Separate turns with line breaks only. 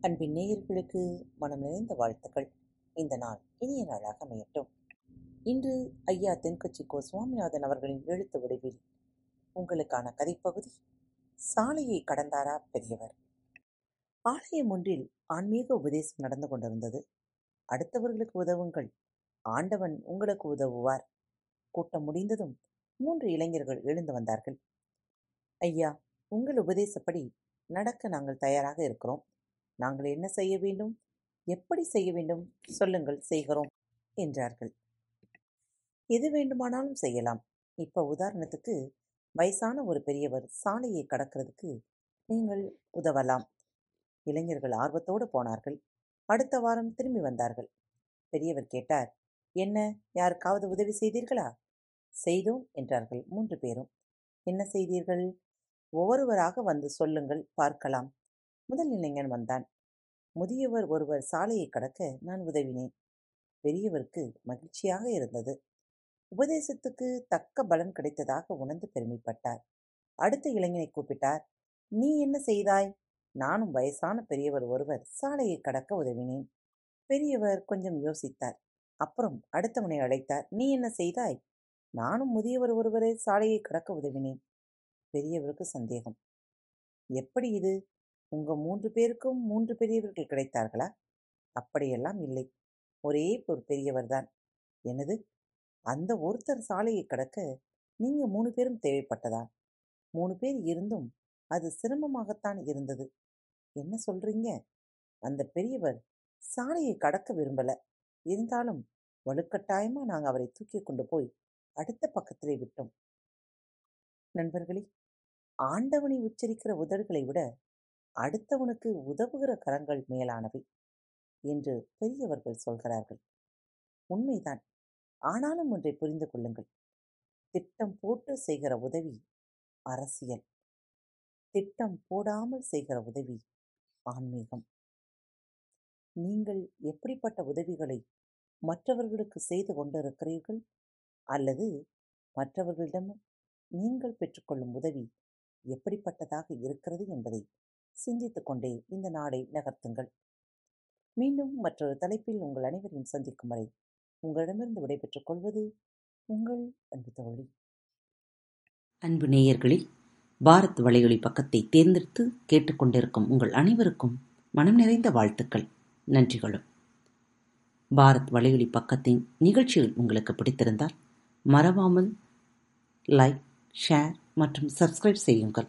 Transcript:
அன்பின் நேயர்களுக்கு மனம் நிறைந்த வாழ்த்துக்கள். இந்த நாள் இனிய நாளாக அமையட்டும். இன்று ஐயா தென்கட்சி கோ. சுவாமிநாதன் அவர்களின் எழுத்து வடிவில் உங்களுக்கான கதைப்பகுதி சாலையை கடந்தாரா பெரியவர்? ஆலயம் ஒன்றில் ஆன்மீக உபதேசம் நடந்து கொண்டிருந்தது. அடுத்தவர்களுக்கு உதவுங்கள். ஆண்டவன் உங்களுக்கு உதவுவார். கூட்டம் முடிந்ததும் மூன்று இளைஞர்கள் எழுந்து வந்தார்கள். ஐயா உங்கள் உபதேசப்படி நடக்க நாங்கள் தயாராக இருக்கிறோம். நாங்கள் என்ன செய்ய வேண்டும்? எப்படி செய்ய வேண்டும்? சொல்லுங்கள் செய்கிறோம் என்றார்கள். எது வேண்டுமானாலும் செய்யலாம். இப்ப உதாரணத்துக்கு வயசான ஒரு பெரியவர் சாலையை கடக்கிறதுக்கு நீங்கள் உதவலாம். இளைஞர்கள் ஆர்வத்தோடு போனார்கள். அடுத்த வாரம் திரும்பி வந்தார்கள். பெரியவர் கேட்டார் என்ன யாருக்காவது உதவி செய்தீர்களா? செய்தோம் என்றார்கள் மூன்று பேரும். என்ன செய்தீர்கள்? ஒவ்வொருவராக வந்து சொல்லுங்கள் பார்க்கலாம். முதல் இளைஞன் வந்தான். முதியவர் ஒருவர் சாலையை கடக்க நான் உதவினேன். பெரியவருக்கு மகிழ்ச்சியாக இருந்தது. உபதேசத்துக்கு தக்க பலன் கிடைத்ததாக உணர்ந்து பெருமைப்பட்டார். அடுத்த இளைஞனை கூப்பிட்டார் நீ என்ன செய்தாய்? நானும் வயசான பெரியவர் ஒருவர் சாலையை கடக்க உதவினேன். பெரியவர் கொஞ்சம் யோசித்தார். அப்புறம் அடுத்தவனை அழைத்தார் நீ என்ன செய்தாய்? நானும் முதியவர் ஒருவரை சாலையை கடக்க உதவினேன். பெரியவருக்கு சந்தேகம் எப்படி இது? உங்கள் மூன்று பேருக்கும் மூன்று பெரியவர்கள் கிடைத்தார்களா? அப்படியெல்லாம் இல்லை. ஒரே ஒரு பெரியவர்தான் என்னது? அந்த ஒருத்தர் சாலையை கடக்க நீங்கள் மூணு பேரும் தேவைப்பட்டதா? மூணு பேர் இருந்தும் அது சிரமமாகத்தான் இருந்தது. என்ன சொல்றீங்க? அந்த பெரியவர் சாலையை கடக்க விரும்பல. இருந்தாலும் வலுக்கட்டாயமா நாங்கள் அவரை தூக்கி கொண்டு போய் அடுத்த பக்கத்திலே விட்டோம். நண்பர்களே ஆண்டவனை உச்சரிக்கிற உதடுகளை விட அடுத்தவனுக்கு உதவுகிற கரங்கள் மேலானவை என்று பெரியவர்கள் சொல்கிறார்கள். உண்மைதான். ஆனாலும் ஒன்றை புரிந்து கொள்ளுங்கள். திட்டம் போட்டு செய்கிற உதவி அரசியல். திட்டம் போடாமல் செய்கிற உதவி ஆன்மீகம். நீங்கள் எப்படிப்பட்ட உதவிகளை மற்றவர்களுக்கு செய்து கொண்டிருக்கிறீர்கள்? அல்லது மற்றவர்களிடம் நீங்கள் பெற்றுக்கொள்ளும் உதவி எப்படிப்பட்டதாக இருக்கிறது என்பதை சிந்தித்து கொண்டே இந்த நாடை நகர்த்துங்கள். மீண்டும் மற்றொரு தலைப்பில் உங்கள் அனைவரையும் சந்திக்கும் வரை உங்களிடமிருந்து விடைபெற்றுக் கொள்வது உங்கள் அன்பு தோழி.
அன்பு நேயர்களில் பாரத் வலையொலி பக்கத்தை தேர்ந்தெடுத்து கேட்டுக்கொண்டிருக்கும் உங்கள் அனைவருக்கும் மனம் நிறைந்த வாழ்த்துக்கள். நன்றிகளும். பாரத் வலையொலி பக்கத்தின் நிகழ்ச்சிகள் உங்களுக்கு பிடித்திருந்தால் மறவாமல் லைக் ஷேர் மற்றும் சப்ஸ்கிரைப் செய்யுங்கள்.